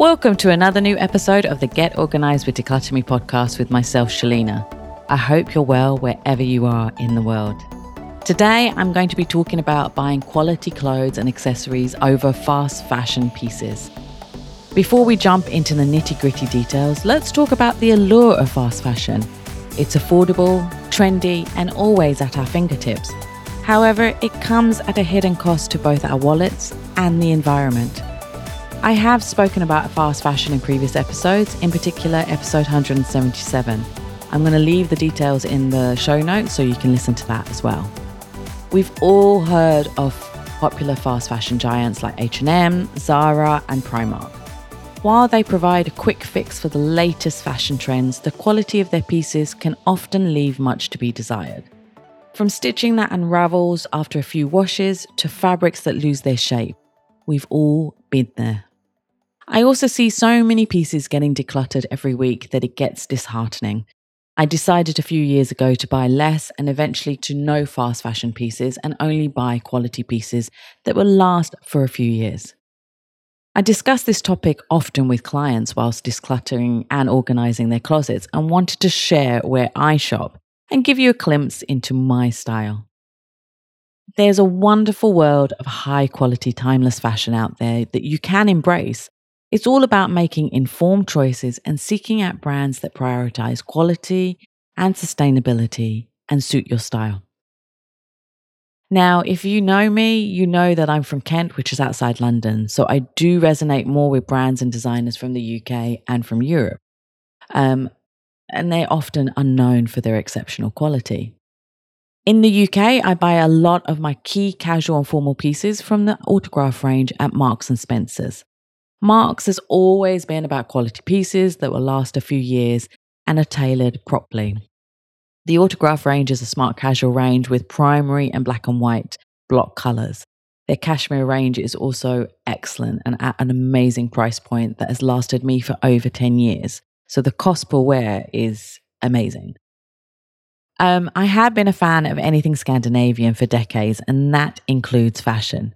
Welcome to another new episode of the Get Organized with DeCluttr Me podcast with myself, Shelina. I hope you're well wherever you are in the world. Today, I'm going to be talking about buying quality clothes and accessories over fast fashion pieces. Before we jump into the nitty gritty details, let's talk about the allure of fast fashion. It's affordable, trendy, and always at our fingertips. However, it comes at a hidden cost to both our wallets and the environment. I have spoken about fast fashion in previous episodes, in particular, episode 177. I'm going to leave the details in the show notes so you can listen to that as well. We've all heard of popular fast fashion giants like H&M, Zara, and Primark. While they provide a quick fix for the latest fashion trends, the quality of their pieces can often leave much to be desired. From stitching that unravels after a few washes to fabrics that lose their shape, we've all been there. I also see so many pieces getting decluttered every week that it gets disheartening. I decided a few years ago to buy less and eventually to no fast fashion pieces and only buy quality pieces that will last for a few years. I discuss this topic often with clients whilst decluttering and organizing their closets and wanted to share where I shop and give you a glimpse into my style. There's a wonderful world of high quality, timeless fashion out there that you can embrace it's all about making informed choices and seeking out brands that prioritize quality and sustainability and suit your style. Now, if you know me, you know that I'm from Kent, which is outside London. So I do resonate more with brands and designers from the UK and from Europe. Um, and they're often unknown for their exceptional quality. In the UK, I buy a lot of my key casual and formal pieces from the Autograph range at Marks and Spencer's. Marks has always been about quality pieces that will last a few years and are tailored properly. The Autograph range is a smart casual range with primary and black and white block colours. Their cashmere range is also excellent and at an amazing price point that has lasted me for over 10 years. So the cost per wear is amazing. Um, I have been a fan of anything Scandinavian for decades, and that includes fashion.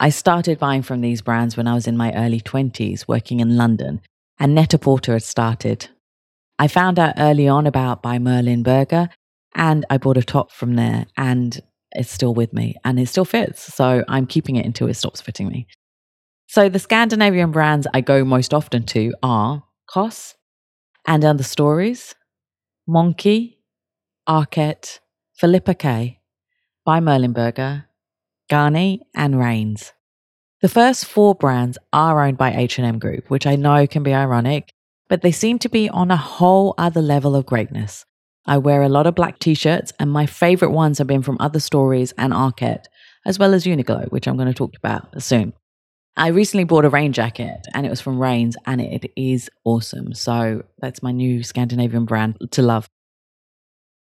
I started buying from these brands when I was in my early 20s working in London, and Net-a-Porter had started. I found out early on about by Malene Birger, and I bought a top from there, and it's still with me and it still fits. So I'm keeping it until it stops fitting me. So the Scandinavian brands I go most often to are COS and Other Stories, Monki, Arket, Philippa K, by Malene Birger, Ganni, and Rains. The first four brands are owned by H&M Group, which I know can be ironic, but they seem to be on a whole other level of greatness. I wear a lot of black t-shirts and my favorite ones have been from Other Stories and Arket, as well as Uniqlo, which I'm going to talk about soon. I recently bought a rain jacket and it was from Rains and it is awesome. So that's my new Scandinavian brand to love.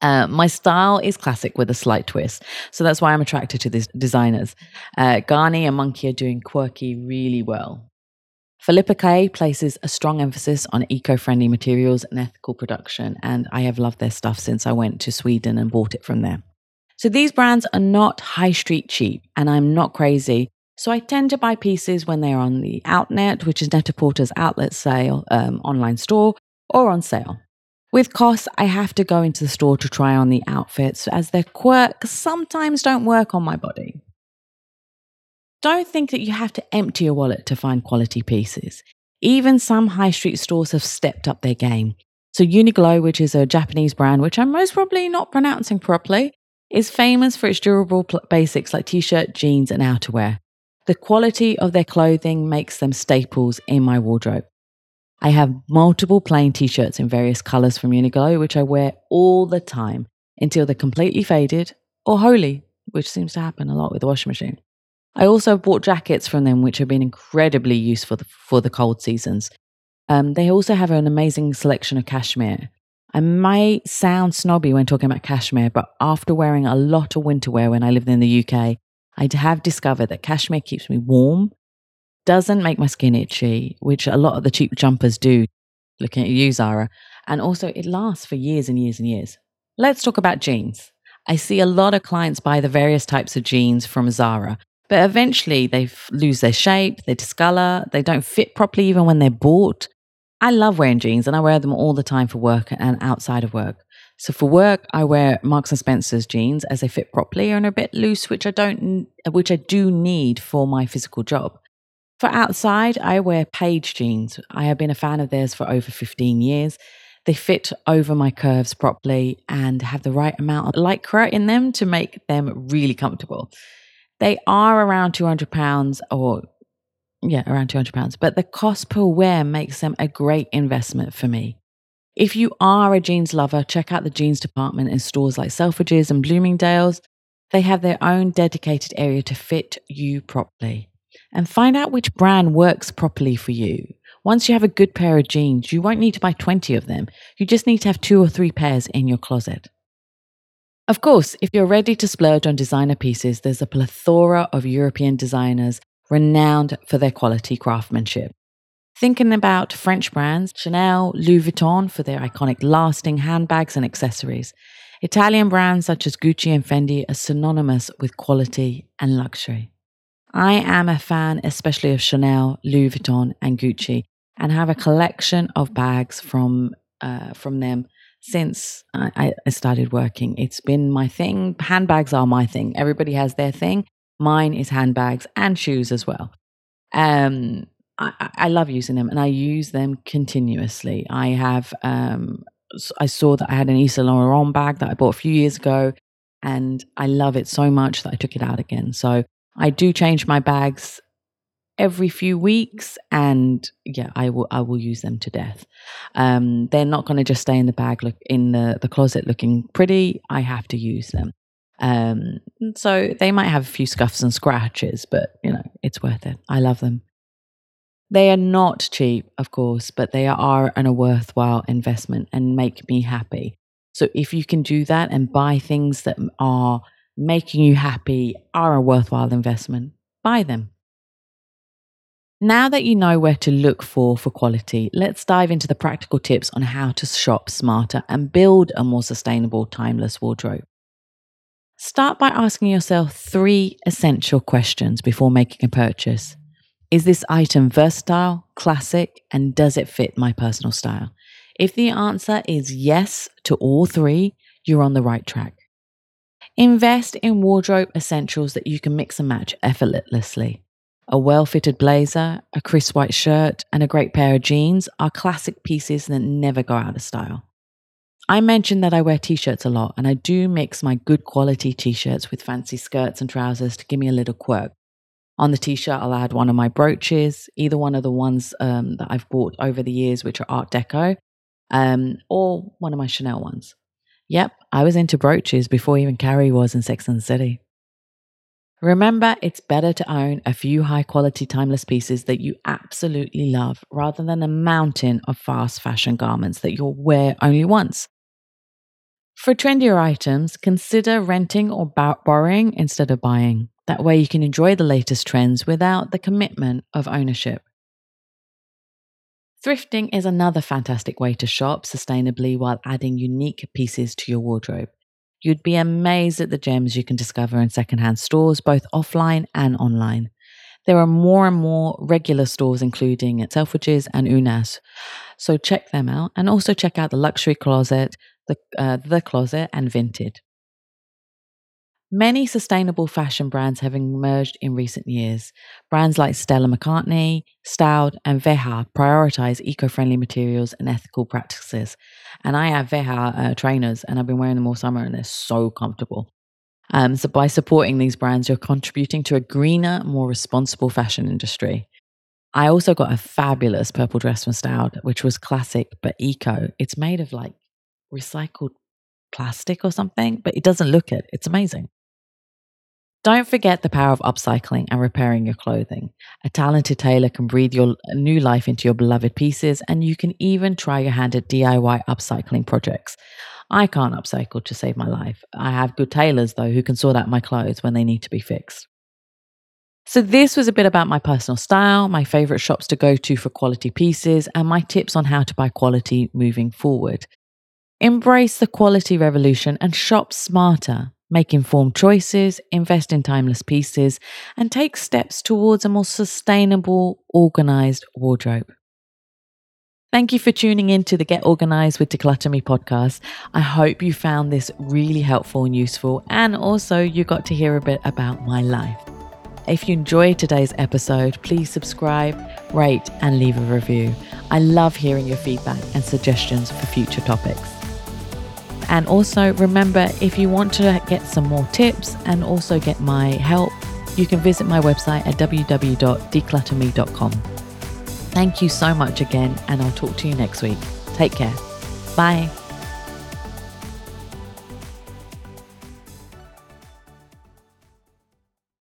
Uh, my style is classic with a slight twist. So that's why I'm attracted to these designers. Uh, and Monki are doing quirky really well. Philippa K places a strong emphasis on eco friendly materials and ethical production, and I have loved their stuff since I went to Sweden and bought it from there. So these brands are not high street cheap, and I'm not crazy. So I tend to buy pieces when they're on the Outnet, which is Net-a-Porter's outlet sale um, online store, or on sale. With COS, I have to go into the store to try on the outfits as their quirks sometimes don't work on my body. Don't think that you have to empty your wallet to find quality pieces. Even some high street stores have stepped up their game. So, Uniqlo, which is a Japanese brand, which I'm most probably not pronouncing properly, is famous for its durable basics like t shirt, jeans, and outerwear. The quality of their clothing makes them staples in my wardrobe. I have multiple plain t shirts in various colors from Uniqlo, which I wear all the time until they're completely faded or holy, which seems to happen a lot with the washing machine. I also bought jackets from them, which have been incredibly useful for the cold seasons. Um, they also have an amazing selection of cashmere. I might sound snobby when talking about cashmere, but after wearing a lot of winter wear when I lived in the UK, I have discovered that cashmere keeps me warm doesn't make my skin itchy, which a lot of the cheap jumpers do, looking at you, Zara. And also, it lasts for years and years and years. Let's talk about jeans. I see a lot of clients buy the various types of jeans from Zara, But eventually they lose their shape, they discolor, they don't fit properly even when they're bought. I love wearing jeans and I wear them all the time for work and outside of work. So for work, I wear Marks and Spencer's jeans as they fit properly and are a bit loose, which I don't, which I do need for my physical job. For outside, I wear Paige jeans. I have been a fan of theirs for over 15 years. They fit over my curves properly and have the right amount of lycra in them to make them really comfortable. They are around 200 pounds or yeah, around 200 pounds, but the cost per wear makes them a great investment for me. If you are a jeans lover, check out the jeans department in stores like Selfridges and Bloomingdale's. They have their own dedicated area to fit you properly. And find out which brand works properly for you. Once you have a good pair of jeans, you won't need to buy 20 of them. You just need to have two or three pairs in your closet. Of course, if you're ready to splurge on designer pieces, there's a plethora of European designers renowned for their quality craftsmanship. Thinking about French brands, Chanel, Louis Vuitton for their iconic lasting handbags and accessories. Italian brands such as Gucci and Fendi are synonymous with quality and luxury. I am a fan, especially of Chanel, Louis Vuitton, and Gucci, and have a collection of bags from uh, from them since I, I started working. It's been my thing. Handbags are my thing. Everybody has their thing. Mine is handbags and shoes as well. Um, I, I love using them and I use them continuously. I have, um, I saw that I had an Yves Saint Laurent bag that I bought a few years ago and I love it so much that I took it out again. So I do change my bags every few weeks and yeah i will i will use them to death. Um, they're not going to just stay in the bag look in the, the closet looking pretty. I have to use them. Um, so they might have a few scuffs and scratches but you know it's worth it. I love them. They are not cheap, of course, but they are an, a worthwhile investment and make me happy. So if you can do that and buy things that are making you happy, are a worthwhile investment, buy them. Now that you know where to look for for quality, let's dive into the practical tips on how to shop smarter and build a more sustainable, timeless wardrobe. Start by asking yourself three essential questions before making a purchase. Is this item versatile, classic, and does it fit my personal style? If the answer is yes to all three, you're on the right track. Invest in wardrobe essentials that you can mix and match effortlessly. A well fitted blazer, a crisp white shirt, and a great pair of jeans are classic pieces that never go out of style. I mentioned that I wear t shirts a lot, and I do mix my good quality t shirts with fancy skirts and trousers to give me a little quirk. On the t-shirt, I'll add one of my brooches, either one of the ones um, that I've bought over the years, which are Art Deco, um, or one of my Chanel ones. Yep, I was into brooches before even Carrie was in Sex and the City. Remember, it's better to own a few high quality timeless pieces that you absolutely love rather than a mountain of fast fashion garments that you'll wear only once. For trendier items, consider renting or borrowing instead of buying. That way, you can enjoy the latest trends without the commitment of ownership. Thrifting is another fantastic way to shop sustainably while adding unique pieces to your wardrobe. You'd be amazed at the gems you can discover in secondhand stores, both offline and online. There are more and more regular stores, including at Selfridges and Unas. So check them out and also check out the Luxury Closet, the, uh, the Closet, and Vinted. Many sustainable fashion brands have emerged in recent years. Brands like Stella McCartney, Staud, and Veja prioritize eco friendly materials and ethical practices. And I have Veja uh, trainers, and I've been wearing them all summer, and they're so comfortable. Um, so, by supporting these brands, you're contributing to a greener, more responsible fashion industry. I also got a fabulous purple dress from Staud, which was classic but eco. It's made of like recycled plastic or something, but it doesn't look it. It's amazing. Don't forget the power of upcycling and repairing your clothing. A talented tailor can breathe your new life into your beloved pieces, and you can even try your hand at DIY upcycling projects. I can't upcycle to save my life. I have good tailors, though, who can sort out my clothes when they need to be fixed. So, this was a bit about my personal style, my favorite shops to go to for quality pieces, and my tips on how to buy quality moving forward. Embrace the quality revolution and shop smarter. Make informed choices, invest in timeless pieces, and take steps towards a more sustainable, organized wardrobe. Thank you for tuning in to the Get Organized with DeCluttr Me podcast. I hope you found this really helpful and useful, and also you got to hear a bit about my life. If you enjoyed today's episode, please subscribe, rate, and leave a review. I love hearing your feedback and suggestions for future topics. And also remember, if you want to get some more tips and also get my help, you can visit my website at www.declutterme.com. Thank you so much again, and I'll talk to you next week. Take care. Bye.